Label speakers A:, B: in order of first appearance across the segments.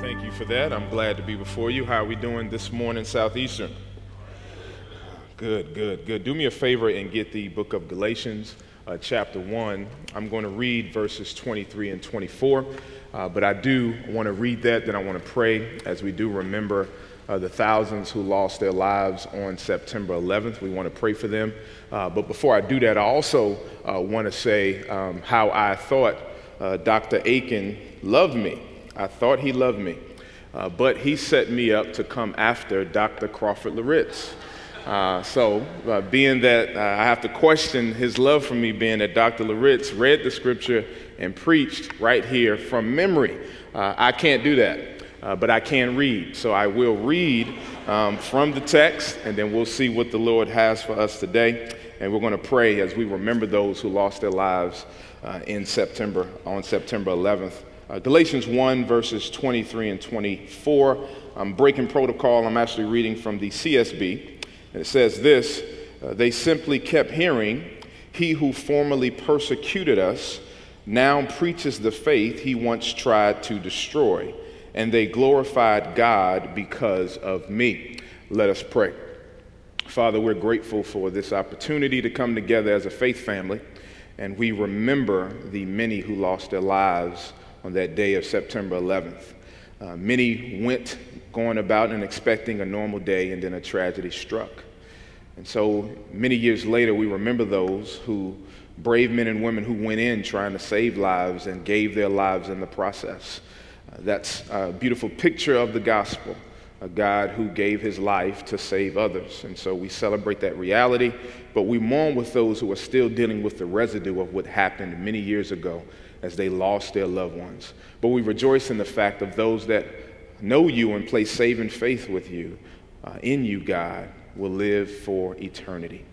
A: Thank you for that. I'm glad to be before you. How are we doing this morning, Southeastern? Good, good, good. Do me a favor and get the book of Galatians, uh, chapter 1. I'm going to read verses 23 and 24, uh, but I do want to read that, then I want to pray as we do remember uh, the thousands who lost their lives on September 11th. We want to pray for them. Uh, but before I do that, I also uh, want to say um, how I thought uh, Dr. Akin loved me. I thought he loved me. Uh, but he set me up to come after Dr. Crawford Loritts. Uh, so, uh, being that uh, I have to question his love for me, being that Dr. Loritts read the scripture and preached right here from memory, uh, I can't do that. Uh, but I can read. So I will read um, from the text, and then we'll see what the Lord has for us today. And we're going to pray as we remember those who lost their lives in September, on September 11th. Uh, Galatians 1, verses 23 and 24. I'm breaking protocol. I'm actually reading from the CSB. And it says this uh, They simply kept hearing, He who formerly persecuted us now preaches the faith he once tried to destroy and they glorified God because of me. Let us pray. Father, we're grateful for this opportunity to come together as a faith family, and we remember the many who lost their lives on that day of September 11th. Uh, many went going about and expecting a normal day, and then a tragedy struck. And so many years later, we remember those who, brave men and women who went in trying to save lives and gave their lives in the process. That's a beautiful picture of the gospel, a God who gave his life to save others. And so we celebrate that reality, but we mourn with those who are still dealing with the residue of what happened many years ago as they lost their loved ones. But we rejoice in the fact of those that know you and place saving faith with you, uh, in you, God, will live for eternity.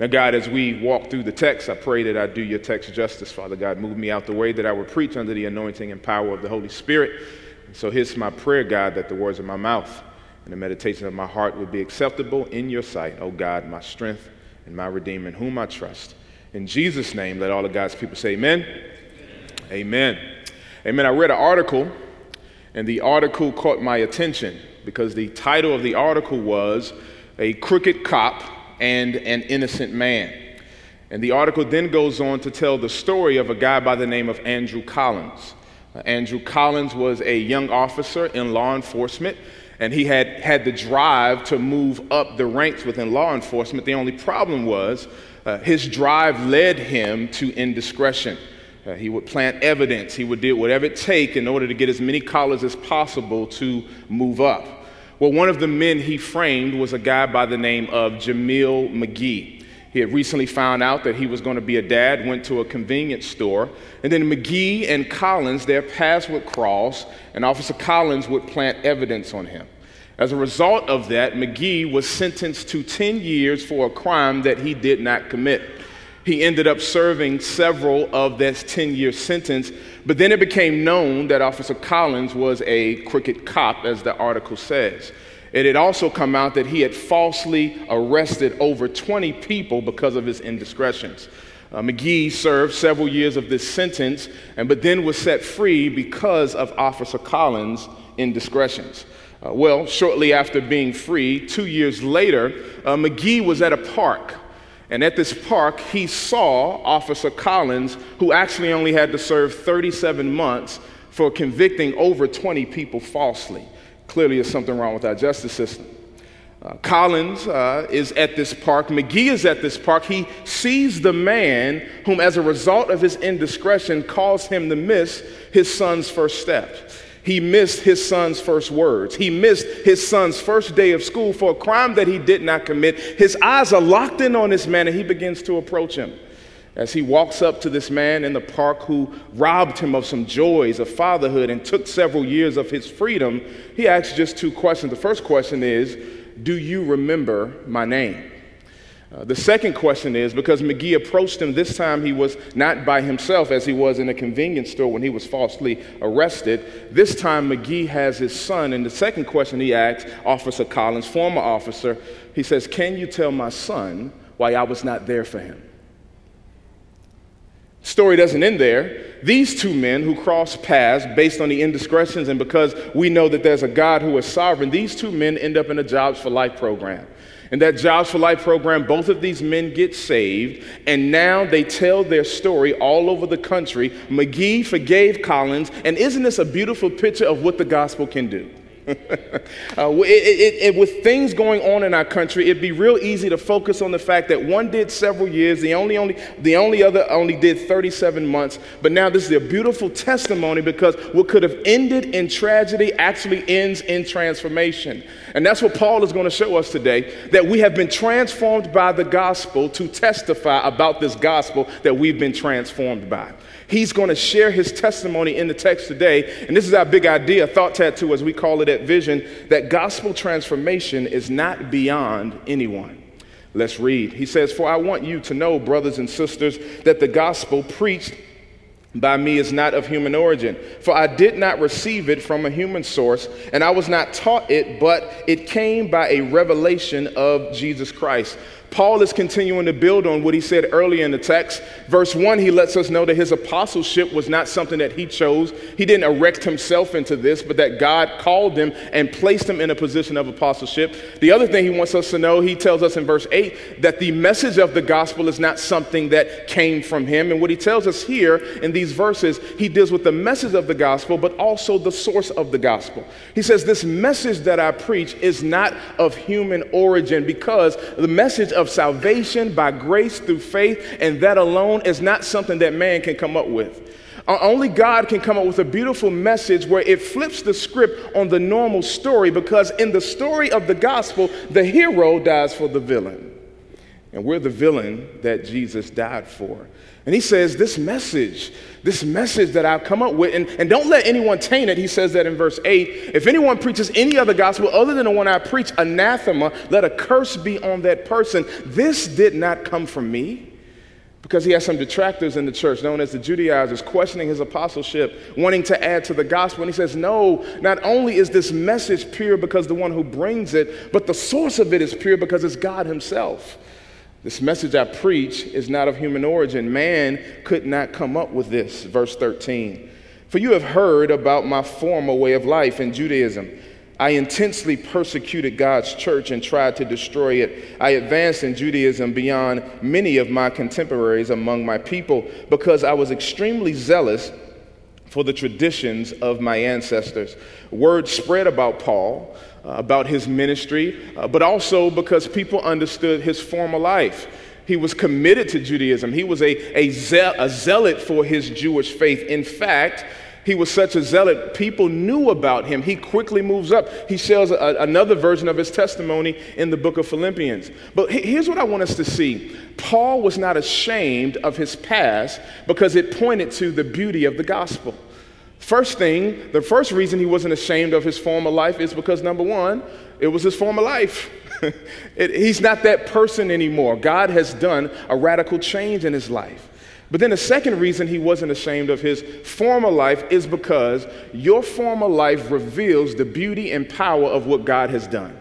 A: Now, God, as we walk through the text, I pray that I do your text justice, Father God. Move me out the way that I would preach under the anointing and power of the Holy Spirit. And so here's my prayer, God, that the words of my mouth and the meditation of my heart would be acceptable in your sight, O God, my strength and my Redeemer, in whom I trust. In Jesus' name, let all of God's people say amen. Amen. Amen. I read an article, and the article caught my attention because the title of the article was A Crooked Cop and an innocent man. And the article then goes on to tell the story of a guy by the name of Andrew Collins. Uh, Andrew Collins was a young officer in law enforcement, and he had had the drive to move up the ranks within law enforcement. The only problem was uh, his drive led him to indiscretion. Uh, he would plant evidence, he would do whatever it take in order to get as many collars as possible to move up. Well, one of the men he framed was a guy by the name of Jameel McGee. He had recently found out that he was going to be a dad, went to a convenience store, and then McGee and Collins, their paths would cross, and Officer Collins would plant evidence on him. As a result of that, McGee was sentenced to 10 years for a crime that he did not commit. He ended up serving several of that 10 year sentence, but then it became known that Officer Collins was a crooked cop, as the article says. It had also come out that he had falsely arrested over 20 people because of his indiscretions. Uh, McGee served several years of this sentence, and but then was set free because of Officer Collins' indiscretions. Uh, well, shortly after being free, two years later, uh, McGee was at a park and at this park, he saw Officer Collins, who actually only had to serve 37 months for convicting over 20 people falsely. Clearly, there's something wrong with our justice system. Uh, Collins uh, is at this park. McGee is at this park. He sees the man whom, as a result of his indiscretion, caused him to miss his son's first step. He missed his son's first words. He missed his son's first day of school for a crime that he did not commit. His eyes are locked in on this man and he begins to approach him. as he walks up to this man in the park who robbed him of some joys of fatherhood and took several years of his freedom, he asks just two questions. The first question is, Do you remember my name? Uh, the second question is because McGee approached him this time, he was not by himself as he was in a convenience store when he was falsely arrested. This time, McGee has his son, and the second question he asks Officer Collins, former officer, he says, Can you tell my son why I was not there for him? Story doesn't end there. These two men who cross paths based on the indiscretions and because we know that there's a God who is sovereign, these two men end up in a Jobs for Life program. In that Jobs for Life program, both of these men get saved, and now they tell their story all over the country. McGee forgave Collins, and isn't this a beautiful picture of what the gospel can do? uh, it, it, it, with things going on in our country, it'd be real easy to focus on the fact that one did several years, the only, only, the only other only did 37 months. But now this is a beautiful testimony because what could have ended in tragedy actually ends in transformation. And that's what Paul is going to show us today that we have been transformed by the gospel to testify about this gospel that we've been transformed by. He's going to share his testimony in the text today. And this is our big idea, thought tattoo, as we call it at Vision, that gospel transformation is not beyond anyone. Let's read. He says, For I want you to know, brothers and sisters, that the gospel preached by me is not of human origin. For I did not receive it from a human source, and I was not taught it, but it came by a revelation of Jesus Christ. Paul is continuing to build on what he said earlier in the text. Verse 1, he lets us know that his apostleship was not something that he chose. He didn't erect himself into this, but that God called him and placed him in a position of apostleship. The other thing he wants us to know, he tells us in verse 8 that the message of the gospel is not something that came from him. And what he tells us here in these verses, he deals with the message of the gospel, but also the source of the gospel. He says, This message that I preach is not of human origin because the message of of salvation by grace through faith, and that alone is not something that man can come up with. Uh, only God can come up with a beautiful message where it flips the script on the normal story because in the story of the gospel, the hero dies for the villain. And we're the villain that Jesus died for. And he says, This message, this message that I've come up with, and, and don't let anyone taint it. He says that in verse 8. If anyone preaches any other gospel other than the one I preach, anathema, let a curse be on that person. This did not come from me. Because he has some detractors in the church, known as the Judaizers, questioning his apostleship, wanting to add to the gospel. And he says, No, not only is this message pure because the one who brings it, but the source of it is pure because it's God himself. This message I preach is not of human origin. Man could not come up with this. Verse 13. For you have heard about my former way of life in Judaism. I intensely persecuted God's church and tried to destroy it. I advanced in Judaism beyond many of my contemporaries among my people because I was extremely zealous for the traditions of my ancestors. Word spread about Paul uh, about his ministry, uh, but also because people understood his former life. He was committed to Judaism. He was a, a, a zealot for his Jewish faith. In fact, he was such a zealot, people knew about him. He quickly moves up. He shares a, another version of his testimony in the book of Philippians. But here's what I want us to see Paul was not ashamed of his past because it pointed to the beauty of the gospel. First thing, the first reason he wasn't ashamed of his former life is because number one, it was his former life. it, he's not that person anymore. God has done a radical change in his life. But then the second reason he wasn't ashamed of his former life is because your former life reveals the beauty and power of what God has done.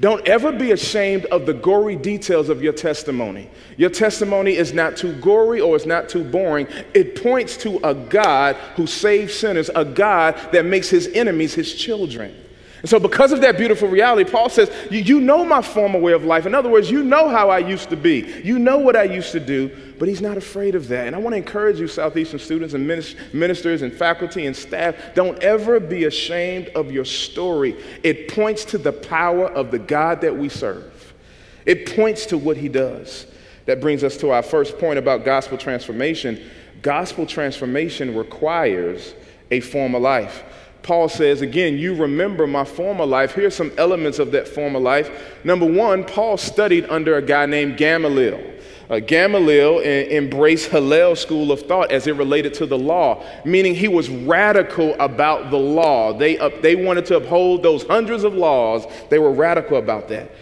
A: Don't ever be ashamed of the gory details of your testimony. Your testimony is not too gory or it's not too boring. It points to a God who saves sinners, a God that makes his enemies his children. And so, because of that beautiful reality, Paul says, you, know my former way of life. In other words, you know how I used to be. You know what I used to do, but he's not afraid of that. And I want to encourage you, Southeastern students and ministers and faculty and staff, don't ever be ashamed of your story. It points to the power of the God that we serve, it points to what he does. That brings us to our first point about gospel transformation. Gospel transformation requires a former life. Paul says, again, you remember my former life. Here's some elements of that former life. Number one, Paul studied under a guy named Gamaliel. Uh, Gamaliel embraced Hillel's school of thought as it related to the law, meaning he was radical about the law. They, they wanted to uphold those hundreds of laws, they were radical about that.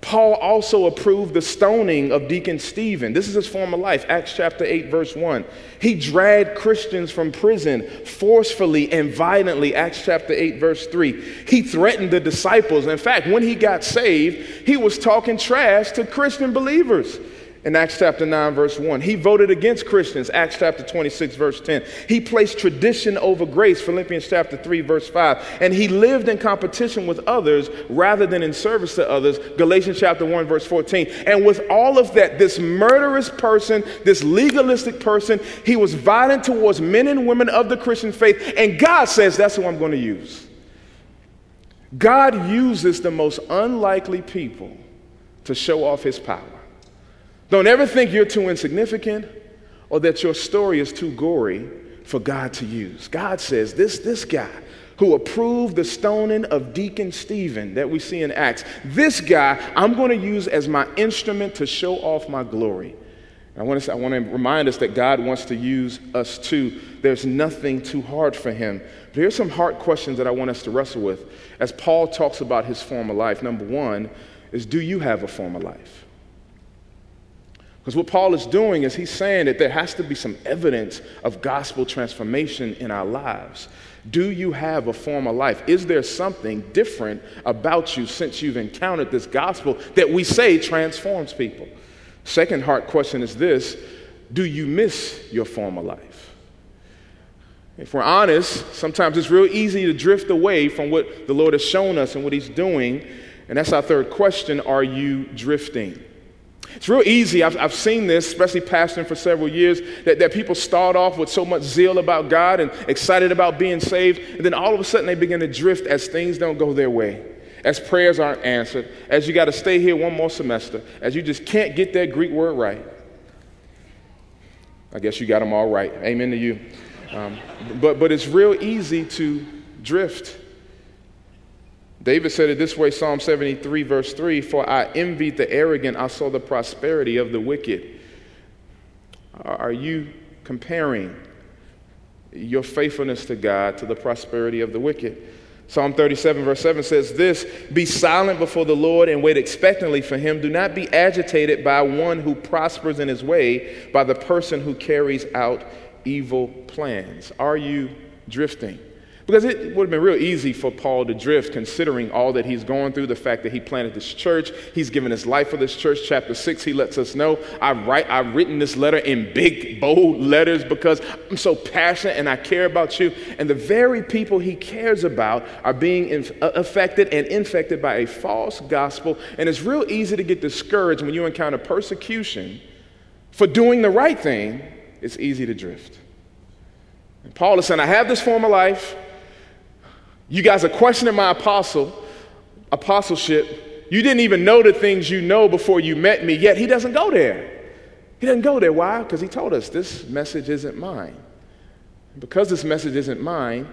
A: Paul also approved the stoning of Deacon Stephen. This is his former life, Acts chapter 8, verse 1. He dragged Christians from prison forcefully and violently, Acts chapter 8, verse 3. He threatened the disciples. In fact, when he got saved, he was talking trash to Christian believers in Acts chapter 9, verse 1. He voted against Christians, Acts chapter 26, verse 10. He placed tradition over grace, Philippians chapter 3, verse 5. And he lived in competition with others rather than in service to others, Galatians chapter 1, verse 14. And with all of that, this murderous person, this legalistic person, he was violent towards men and women of the Christian faith. And God says, that's who I'm going to use. God uses the most unlikely people to show off his power. Don't ever think you're too insignificant or that your story is too gory for God to use. God says, This, this guy who approved the stoning of Deacon Stephen that we see in Acts, this guy I'm going to use as my instrument to show off my glory. I want, to, I want to remind us that God wants to use us too. There's nothing too hard for him. But here's some hard questions that I want us to wrestle with as Paul talks about his former life. Number one is Do you have a former life? Because what Paul is doing is he's saying that there has to be some evidence of gospel transformation in our lives. Do you have a former life? Is there something different about you since you've encountered this gospel that we say transforms people? Second hard question is this Do you miss your former life? If we're honest, sometimes it's real easy to drift away from what the Lord has shown us and what He's doing. And that's our third question Are you drifting? It's real easy. I've, I've seen this, especially pastoring for several years, that, that people start off with so much zeal about God and excited about being saved, and then all of a sudden they begin to drift as things don't go their way, as prayers aren't answered, as you got to stay here one more semester, as you just can't get that Greek word right. I guess you got them all right. Amen to you. Um, but, but it's real easy to drift. David said it this way Psalm 73, verse 3 For I envied the arrogant, I saw the prosperity of the wicked. Are you comparing your faithfulness to God to the prosperity of the wicked? Psalm 37, verse 7 says this Be silent before the Lord and wait expectantly for him. Do not be agitated by one who prospers in his way, by the person who carries out evil plans. Are you drifting? Because it would have been real easy for Paul to drift considering all that he's going through, the fact that he planted this church, he's given his life for this church. Chapter 6, he lets us know I write, I've written this letter in big, bold letters because I'm so passionate and I care about you. And the very people he cares about are being inf- uh, affected and infected by a false gospel. And it's real easy to get discouraged when you encounter persecution for doing the right thing. It's easy to drift. And Paul is saying, I have this form of life. You guys are questioning my apostle, apostleship. You didn't even know the things you know before you met me, yet he doesn't go there. He doesn't go there. Why? Because he told us this message isn't mine. Because this message isn't mine,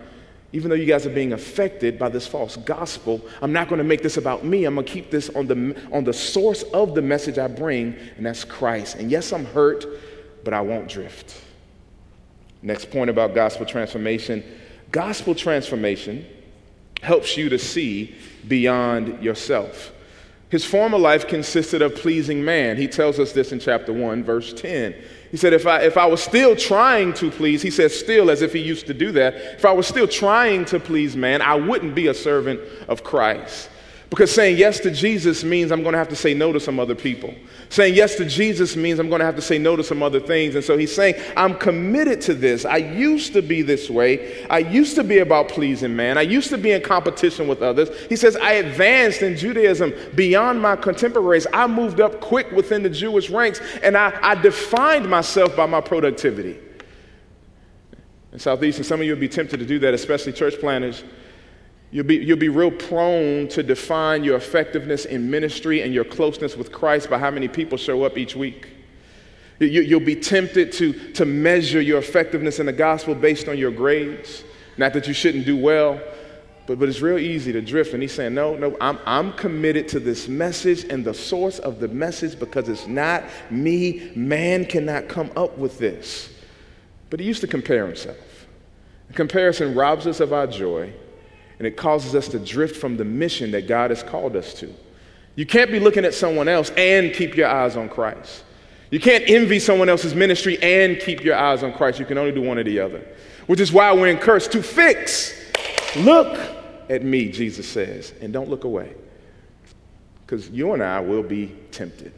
A: even though you guys are being affected by this false gospel, I'm not going to make this about me. I'm going to keep this on the, on the source of the message I bring, and that's Christ. And yes, I'm hurt, but I won't drift. Next point about gospel transformation gospel transformation helps you to see beyond yourself. His former life consisted of pleasing man. He tells us this in chapter 1, verse 10. He said, if I, if I was still trying to please, he says still as if he used to do that, if I was still trying to please man, I wouldn't be a servant of Christ. Because saying yes to Jesus means I'm going to have to say no to some other people. Saying yes to Jesus means I'm going to have to say no to some other things. And so he's saying, I'm committed to this. I used to be this way. I used to be about pleasing man. I used to be in competition with others. He says, I advanced in Judaism beyond my contemporaries. I moved up quick within the Jewish ranks, and I, I defined myself by my productivity. In Southeastern, some of you would be tempted to do that, especially church planters. You'll be, you'll be real prone to define your effectiveness in ministry and your closeness with Christ by how many people show up each week. You, will be tempted to, to measure your effectiveness in the gospel based on your grades. Not that you shouldn't do well, But, but it's real easy to drift. And he's saying, No, no, I'm, I'm committed to this message and the source of the message because it's not me. Man cannot come up with this. But he used to compare himself. Comparison robs us of our joy and it causes us to drift from the mission that God has called us to. You can't be looking at someone else and keep your eyes on Christ. You can't envy someone else's ministry and keep your eyes on Christ. You can only do one or the other, which is why we're encouraged to fix. Look at me, Jesus says, and don't look away. Because you and I will be tempted.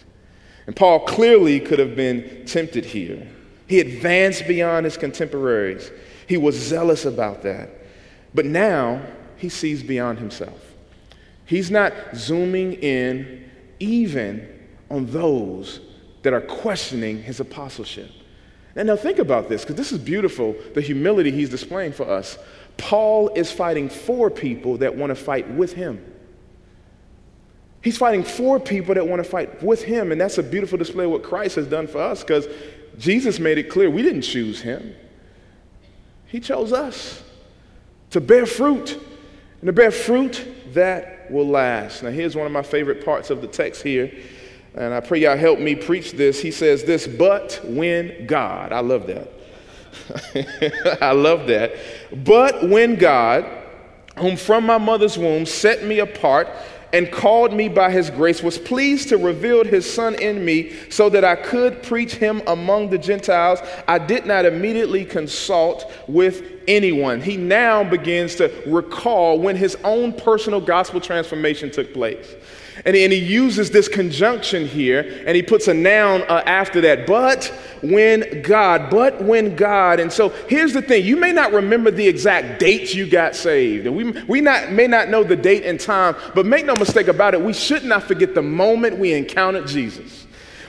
A: And Paul clearly could have been tempted here. He advanced beyond his contemporaries, he was zealous about that. But now he sees beyond himself. He's not zooming in even on those that are questioning his apostleship. And now think about this, because this is beautiful, the humility he's displaying for us. Paul is fighting for people that want to fight with him. He's fighting for people that want to fight with him, and that's a beautiful display of what Christ has done for us because Jesus made it clear we didn't choose him, He chose us to bear fruit, and to bear fruit that will last. Now, here's one of my favorite parts of the text here, and I pray y'all help me preach this. He says this, but when God, I love that. I love that. But when God, whom from my mother's womb set me apart and called me by his grace, was pleased to reveal his son in me so that I could preach him among the Gentiles, I did not immediately consult with anyone. He now begins to recall when his own personal gospel transformation took place. And, and he uses this conjunction here and he puts a noun uh, after that. But when God, but when God. And so here's the thing you may not remember the exact dates you got saved. And we, we not, may not know the date and time, but make no mistake about it, we should not forget the moment we encountered Jesus.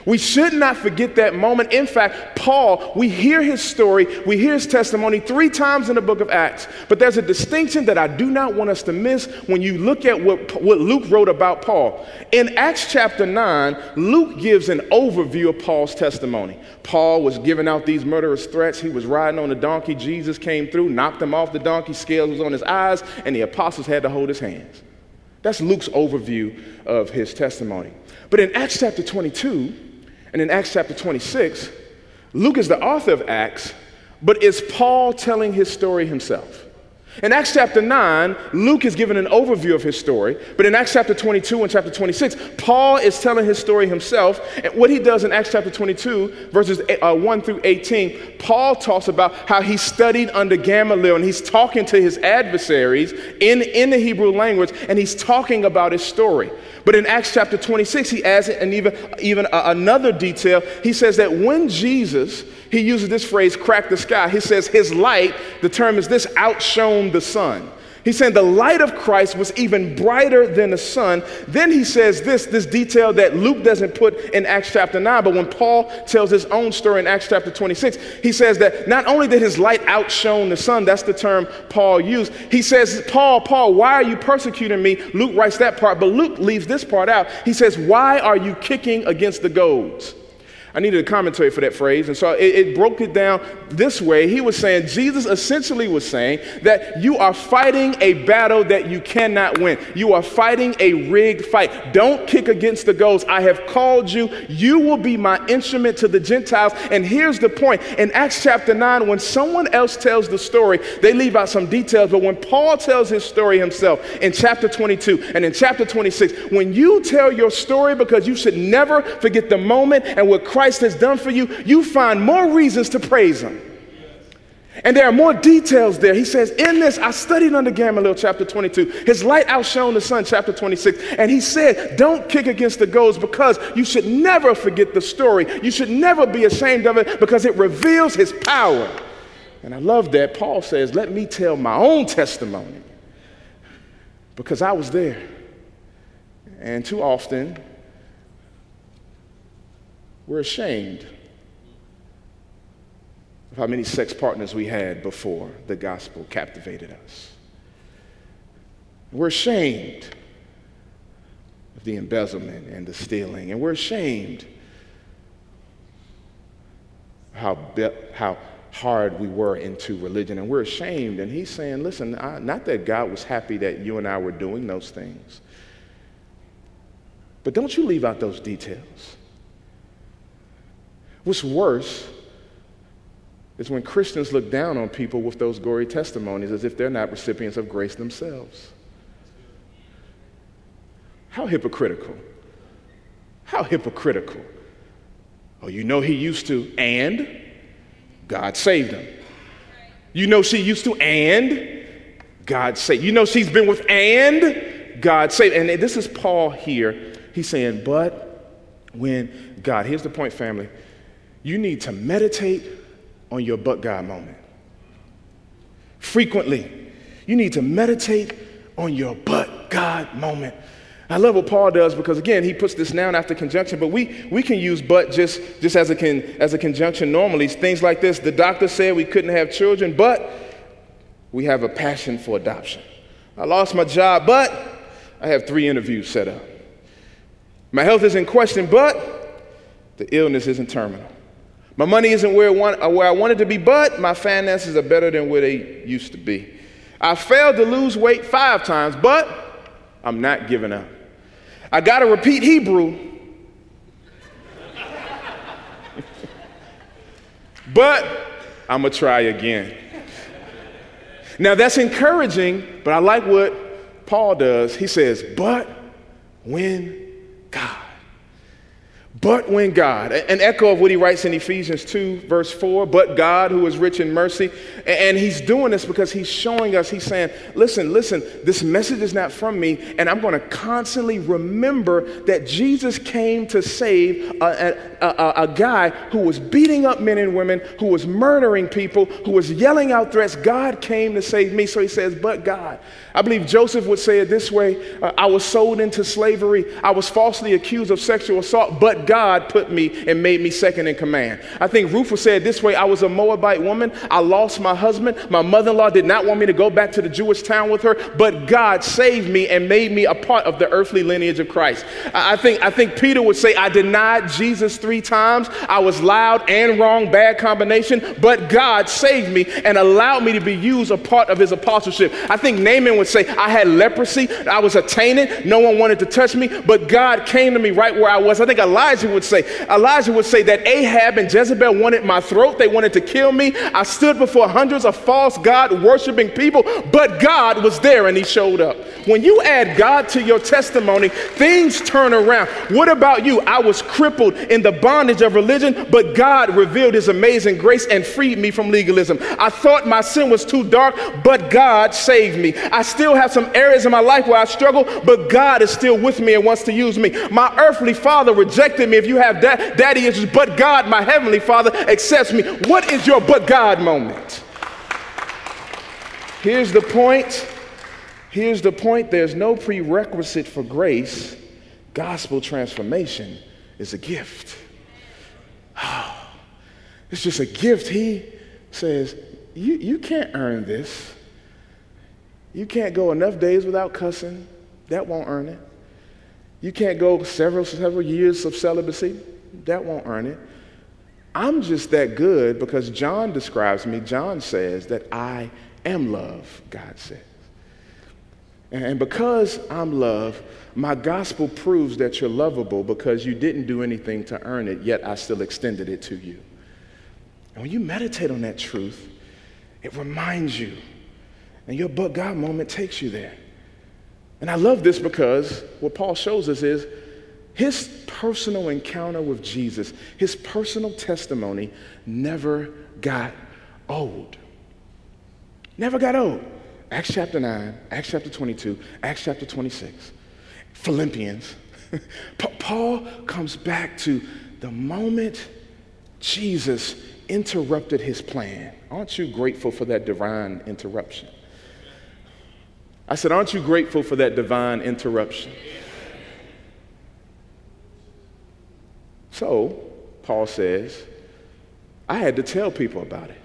A: We should not forget that moment. In fact, Paul, we hear his story, we hear his testimony three times in the book of Acts. But there's a distinction that I do not want us to miss when you look at what, what Luke wrote about Paul. In Acts chapter 9, Luke gives an overview of Paul's testimony. Paul was giving out these murderous threats. He was riding on a donkey. Jesus came through, knocked him off the donkey, scales was on his eyes, and the apostles had to hold his hands. That's Luke's overview of his testimony. But in Acts chapter 22, and in Acts chapter 26, Luke is the author of Acts, but is Paul telling his story himself? In Acts chapter 9, Luke is given an overview of his story, but in Acts chapter 22 and chapter 26, Paul is telling his story himself. And what he does in Acts chapter 22, verses uh, 1 through 18, Paul talks about how he studied under Gamaliel and he's talking to his adversaries in, in the Hebrew language and he's talking about his story. But in Acts chapter 26, he adds an even, even another detail. He says that when Jesus, he uses this phrase, crack the sky, he says his light, the term is this, outshone the sun. He's saying the light of Christ was even brighter than the sun. Then he says this, this detail that Luke doesn't put in Acts chapter 9, but when Paul tells his own story in Acts chapter 26, he says that not only did his light outshone the sun, that's the term Paul used. He says, Paul, Paul, why are you persecuting me? Luke writes that part, but Luke leaves this part out. He says, Why are you kicking against the goads? I needed a commentary for that phrase. And so it, it, broke it down this way. He was saying, Jesus essentially was saying that you are fighting a battle that you cannot win. You are fighting a rigged fight. Don't kick against the goads. I have called you. You will be my instrument to the Gentiles. And here's the point in Acts chapter 9, when someone else tells the story, they leave out some details. But when Paul tells his story himself in chapter 22 and in chapter 26, when you tell your story, because you should never forget the moment and what Christ Christ has done for you, you find more reasons to praise Him. And there are more details there. He says, In this, I studied under Gamaliel, chapter 22. His light outshone the sun, chapter 26. And he said, Don't kick against the goads because you should never forget the story. You should never be ashamed of it because it reveals his power. And I love that. Paul says, Let me tell my own testimony because I was there. And too often, we're ashamed of how many sex partners we had before the gospel captivated us. We're ashamed of the embezzlement and the stealing, and we're ashamed how, be- how hard we were into religion, and we're ashamed. And he's saying, listen, I, not that God was happy that you and I were doing those things, but don't you leave out those details. What's worse is when Christians look down on people with those gory testimonies as if they're not recipients of grace themselves. How hypocritical. How hypocritical. Oh, you know he used to, and God saved him. You know she used to, and God saved. You know she's been with, and God saved. And this is Paul here. He's saying, but when God, here's the point, family. You need to meditate on your but God moment. Frequently, you need to meditate on your but God moment. I love what Paul does because again, he puts this noun after conjunction, but we, we can use but just, just as, a con, as a conjunction normally. Things like this the doctor said we couldn't have children, but we have a passion for adoption. I lost my job, but I have three interviews set up. My health is in question, but the illness isn't terminal. My money isn't where, want, uh, where I wanted to be, but my finances are better than where they used to be. I failed to lose weight five times, but I'm not giving up. I got to repeat Hebrew, but I'm going to try again. Now that's encouraging, but I like what Paul does. He says, but when God. But when God, an echo of what he writes in Ephesians 2, verse 4, but God who is rich in mercy. And he's doing this because he's showing us, he's saying, listen, listen, this message is not from me, and I'm going to constantly remember that Jesus came to save a, a, a, a, guy who was beating up men and women, who was murdering people, who was yelling out threats. God came to save me. So he says, but God. I believe Joseph would say it this way uh, I was sold into slavery, I was falsely accused of sexual assault, but God put me and made me second in command. I think Ruth would say it this way I was a Moabite woman. I lost my husband. My mother in law did not want me to go back to the Jewish town with her, but God saved me and made me a part of the earthly lineage of Christ. I think, I think Peter would say, I denied Jesus three times. I was loud and wrong, bad combination, but God saved me and allowed me to be used a part of his apostleship. I think Naaman would say, I had leprosy. I was a tainted. No one wanted to touch me, but God came to me right where I was. I think Elijah Elijah would say. Elijah would say that Ahab and Jezebel wanted my throat. They wanted to kill me. I stood before hundreds of false God worshiping people, but God was there and he showed up. When you add God to your testimony, things turn around. What about you? I was crippled in the bondage of religion, but God revealed his amazing grace and freed me from legalism. I thought my sin was too dark, but God saved me. I still have some areas in my life where I struggle, but God is still with me and wants to use me. My earthly father rejected me if you have da- daddy issues, but God, my heavenly Father, accepts me. What is your but God moment? Here's the point. Here's the point there's no prerequisite for grace. Gospel transformation is a gift. It's just a gift. He says, you, you can't earn this. You can't go enough days without cussing. That won't earn it. You can't go several, several years of celibacy. That won't earn it. I'm just that good because John describes me. John says that I am love, God says. And because I'm love, my gospel proves that you're lovable because you didn't do anything to earn it, yet I still extended it to you. And when you meditate on that truth, it reminds you. And your but God moment takes you there. And I love this because what Paul shows us is his personal encounter with Jesus, his personal testimony never got old. Never got old. Acts chapter 9, Acts chapter 22, Acts chapter 26, Philippians. Paul comes back to the moment Jesus interrupted his plan. Aren't you grateful for that divine interruption? I said, Aren't you grateful for that divine interruption? So, Paul says, I had to tell people about it.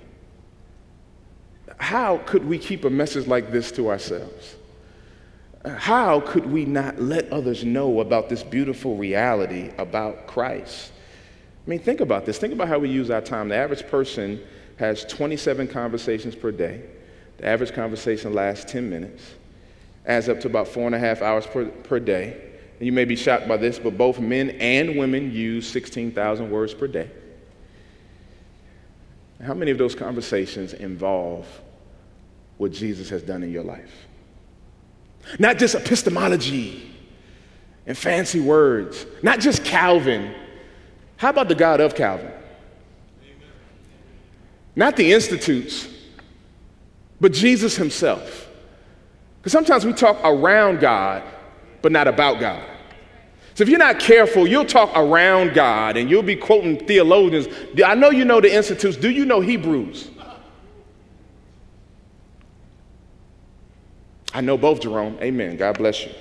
A: How could we keep a message like this to ourselves? How could we not let others know about this beautiful reality about Christ? I mean, think about this. Think about how we use our time. The average person has 27 conversations per day. The average conversation lasts 10 minutes, adds up to about four and a half hours per, per day. And you may be shocked by this, but both men and women use 16,000 words per day. How many of those conversations involve what Jesus has done in your life? Not just epistemology and fancy words, not just Calvin. How about the God of Calvin? Not the institutes, but Jesus himself. Because sometimes we talk around God, but not about God. So if you're not careful, you'll talk around God and you'll be quoting theologians. I know you know the institutes. Do you know Hebrews? I know both, Jerome. Amen. God bless you.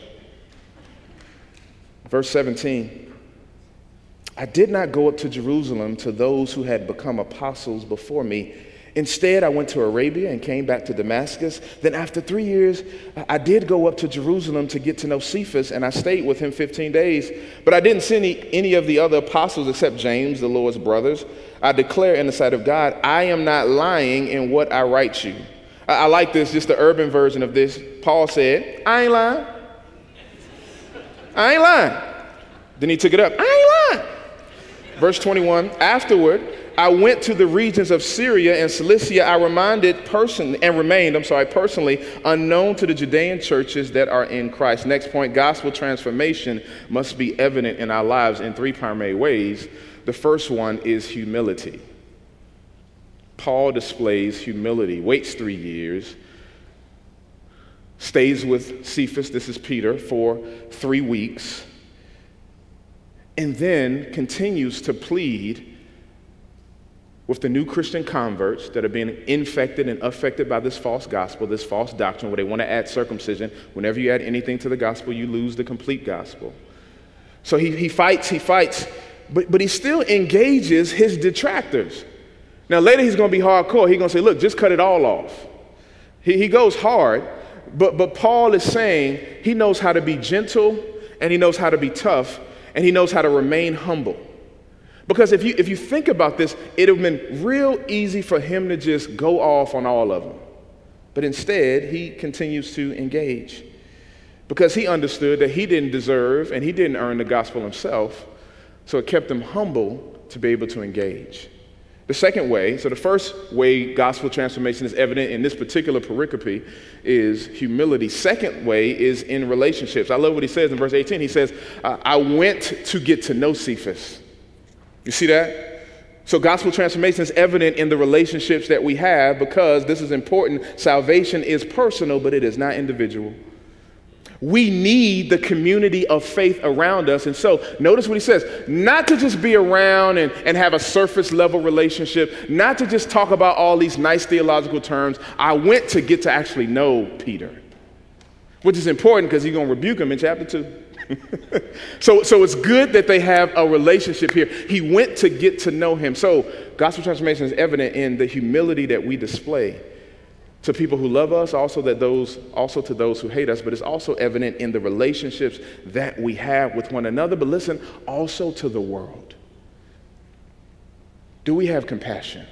A: Verse 17 I did not go up to Jerusalem to those who had become apostles before me Instead, I went to Arabia and came back to Damascus. Then, after three years, I did go up to Jerusalem to get to know Cephas, and I stayed with him 15 days. But I didn't see any, any of the other apostles except James, the Lord's brothers. I declare in the sight of God, I am not lying in what I write you. I, I like this, just the urban version of this. Paul said, I ain't lying. I ain't lying. Then he took it up. I ain't lying. Verse 21 Afterward, I went to the regions of Syria and Cilicia. I reminded person and remained, I'm sorry, personally unknown to the Judean churches that are in Christ. Next point, gospel transformation must be evident in our lives in three primary ways. The first one is humility. Paul displays humility, waits three years, stays with Cephas, this is Peter, for three weeks, and then continues to plead with the new Christian converts that are being infected and affected by this false gospel, this false doctrine, where they want to add circumcision. Whenever you add anything to the gospel, you lose the complete gospel. So he, he fights, he fights, but, but he still engages his detractors. Now, later he's going to be hardcore. He's going to say, look, just cut it all off. He, he goes hard, but, but Paul is saying he knows how to be gentle and he knows how to be tough and he knows how to remain humble. Because if you, if you think about this, it would have been real easy for him to just go off on all of them. But instead, he continues to engage because he understood that he didn't deserve and he didn't earn the gospel himself. So it kept him humble to be able to engage. The second way, so the first way gospel transformation is evident in this particular pericope is humility. Second way is in relationships. I love what he says in verse 18. He says, I went to get to know Cephas. You see that? So, gospel transformation is evident in the relationships that we have because this is important. Salvation is personal, but it is not individual. We need the community of faith around us. And so, notice what he says not to just be around and, and have a surface level relationship, not to just talk about all these nice theological terms. I went to get to actually know Peter, which is important because he's going to rebuke him in chapter 2. so, so it's good that they have a relationship here. He went to get to know him. So, gospel transformation is evident in the humility that we display to people who love us, also that those, also to those who hate us, but it's also evident in the relationships that we have with one another. But listen, also to the world. Do we have compassion?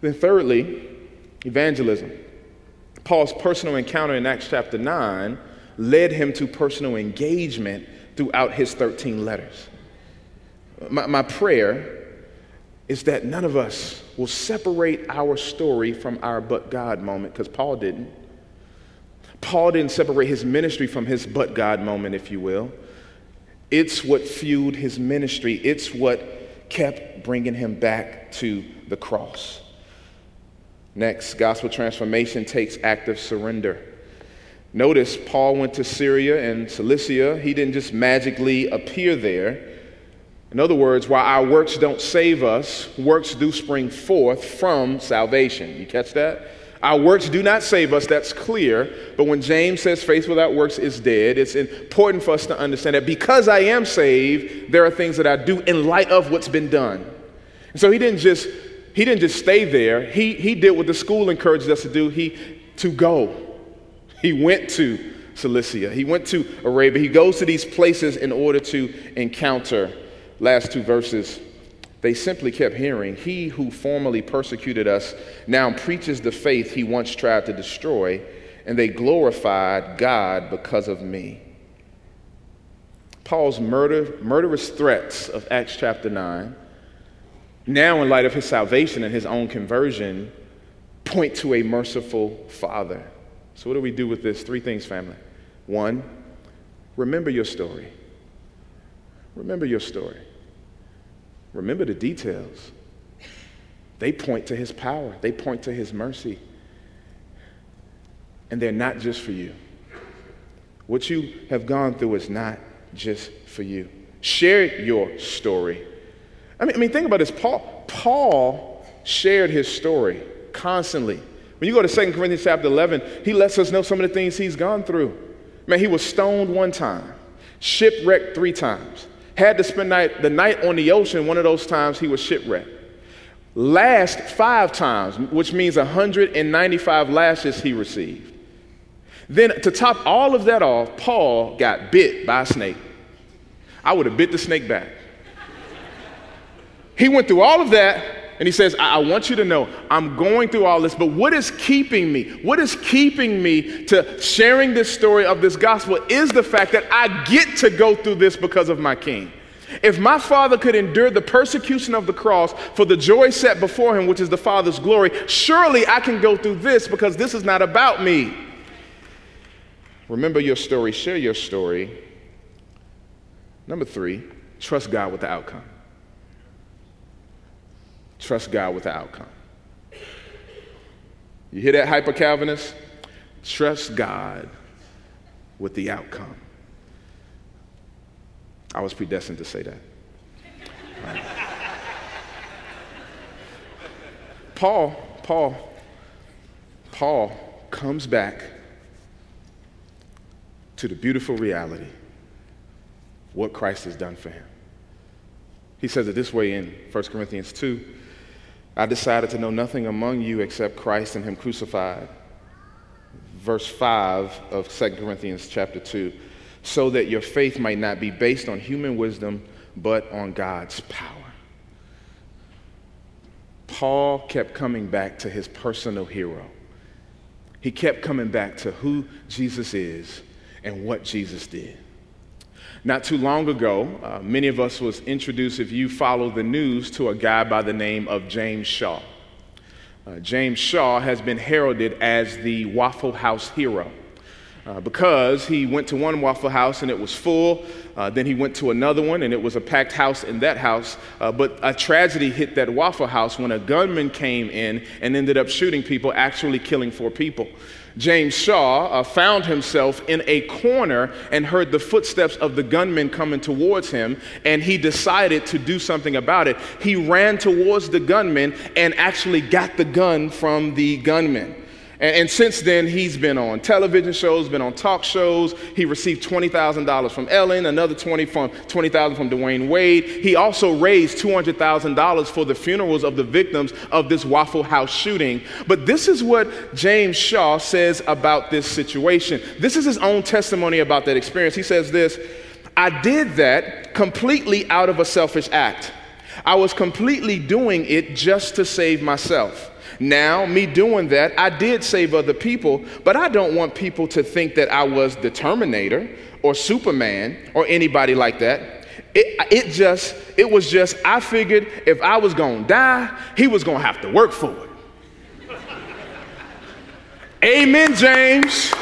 A: Then, thirdly, evangelism. Paul's personal encounter in Acts chapter 9 led him to personal engagement throughout his 13 letters. My, my prayer is that none of us will separate our story from our but God moment, because Paul didn't. Paul didn't separate his ministry from his but God moment, if you will. It's what fueled his ministry, it's what kept bringing him back to the cross. Next, gospel transformation takes active surrender. Notice Paul went to Syria and Cilicia. He didn't just magically appear there. In other words, while our works don't save us, works do spring forth from salvation. You catch that? Our works do not save us, that's clear. But when James says faith without works is dead, it's important for us to understand that because I am saved, there are things that I do in light of what's been done. And so he didn't just he didn't just stay there. He he did what the school encouraged us to do. He to go. He went to Cilicia, he went to Arabia. He goes to these places in order to encounter, last two verses, they simply kept hearing, He who formerly persecuted us now preaches the faith he once tried to destroy, and they glorified God because of me. Paul's murder, murderous threats of Acts chapter 9, now in light of his salvation and his own conversion, point to a merciful Father. So, what do we do with this? Three things, family. One, remember your story. Remember your story. Remember the details. They point to his power, they point to his mercy. And they're not just for you. What you have gone through is not just for you. Share your story. I mean, I mean think about this. Paul, Paul shared his story constantly. When you go to 2 Corinthians chapter 11, he lets us know some of the things he's gone through. Man, he was stoned one time, shipwrecked three times, had to spend night, the night on the ocean one of those times he was shipwrecked. Last five times, which means 195 lashes he received. Then, to top all of that off, Paul got bit by a snake. I would have bit the snake back. He went through all of that, and he says, I-, I, want you to know I'm going through all this, but what is keeping me? What is keeping me to sharing this story of this gospel is the fact that I get to go through this because of my king. If my father could endure the persecution of the cross for the joy set before him, which is the Father's glory, surely I can go through this because this is not about me. Remember your story, share your story. Number three, trust God with the outcome. Trust God with the outcome. You hear that, hyper Calvinist? Trust God with the outcome. I was predestined to say that. Paul, Paul, Paul comes back to the beautiful reality what Christ has done for him. He says it this way in 1 Corinthians 2 I decided to know nothing among you except Christ and Him crucified. Verse 5 of 2 Corinthians chapter 2 so that your faith might not be based on human wisdom, but on God's power. Paul kept coming back to his personal hero. He kept coming back to who Jesus is and what Jesus did. Not too long ago, uh, many of us was introduced, if you follow the news, to a guy by the name of James Shaw. Uh, James Shaw has been heralded as the Waffle House hero. Uh, because he went to one Waffle House and it was full. Uh, then he went to another one and it was a packed house in that house. Uh, but a tragedy hit that Waffle House when a gunman came in and ended up shooting people, actually killing four people. James Shaw uh, found himself in a corner and heard the footsteps of the gunman coming towards him, and he decided to do something about it. He ran towards the gunman and actually got the gun from the gunman. And, and, since then, he's been on television shows, been on talk shows. He received $20,000 from Ellen, another 20 from, 20000 from Dwyane Wade. He also raised $200,000 for the funerals of the victims of this Waffle House shooting. But this is what James Shaw says about this situation. This is his own testimony about that experience. He says this I did that completely out of a selfish act. I was completely doing it just to save myself. Now, me doing that, I did save other people, but I don't want people to think that I was the Terminator or Superman or anybody like that. It, it just, it was just, I figured if I was gonna die, he was gonna have to work for it. Amen, James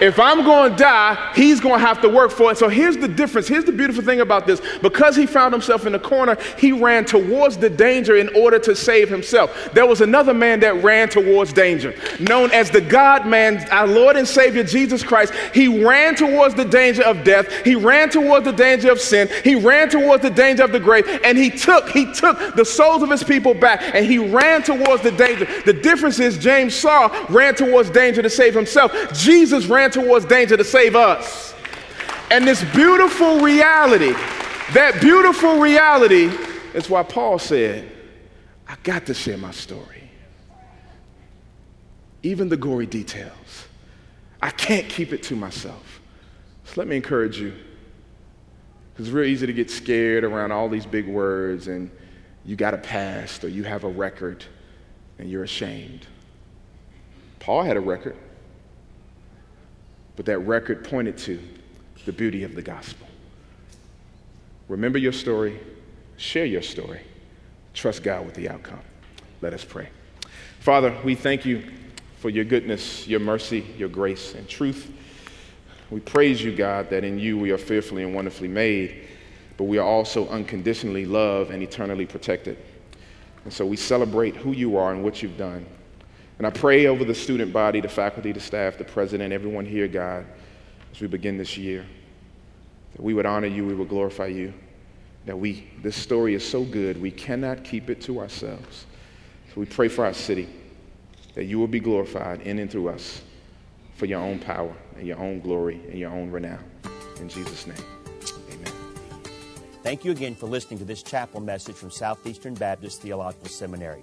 A: if I'm going to die, he's going to have to work for it. So here's the difference. Here's the beautiful thing about this. Because he found himself in the corner, he ran towards the danger in order to save himself. There was another man that ran towards danger, known as the God man, our Lord and Savior Jesus Christ. He ran towards the danger of death. He ran towards the danger of sin. He ran towards the danger of the grave. And he took, he took the souls of his people back and he ran towards the danger. The difference is James Shaw ran towards danger to save himself. Jesus ran ran towards danger to save us. And this beautiful reality, that beautiful reality is why Paul said, I got to share my story. Even the gory details. I can't keep it to myself. So let me encourage you. It's real easy to get scared around all these big words and you got a past or you have a record and you're ashamed. Paul had a record, but that record pointed to the beauty of the gospel. Remember your story, share your story, trust God with the outcome. Let us pray. Father, we thank you for your goodness, your mercy, your grace, and truth. We praise you, God, that in you we are fearfully and wonderfully made, but we are also unconditionally loved and eternally protected. And so we celebrate who you are and what you've done. And I pray over the student body, the faculty, the staff, the president, everyone here, God, as we begin this year, that we would honor you, we would glorify you, that we, this story is so good, we cannot keep it to ourselves. So we pray for our city, that you will be glorified in and through us for your own power and your own glory and your own renown. In Jesus' name, amen.
B: Thank you again for listening to this chapel message from Southeastern Baptist Theological Seminary.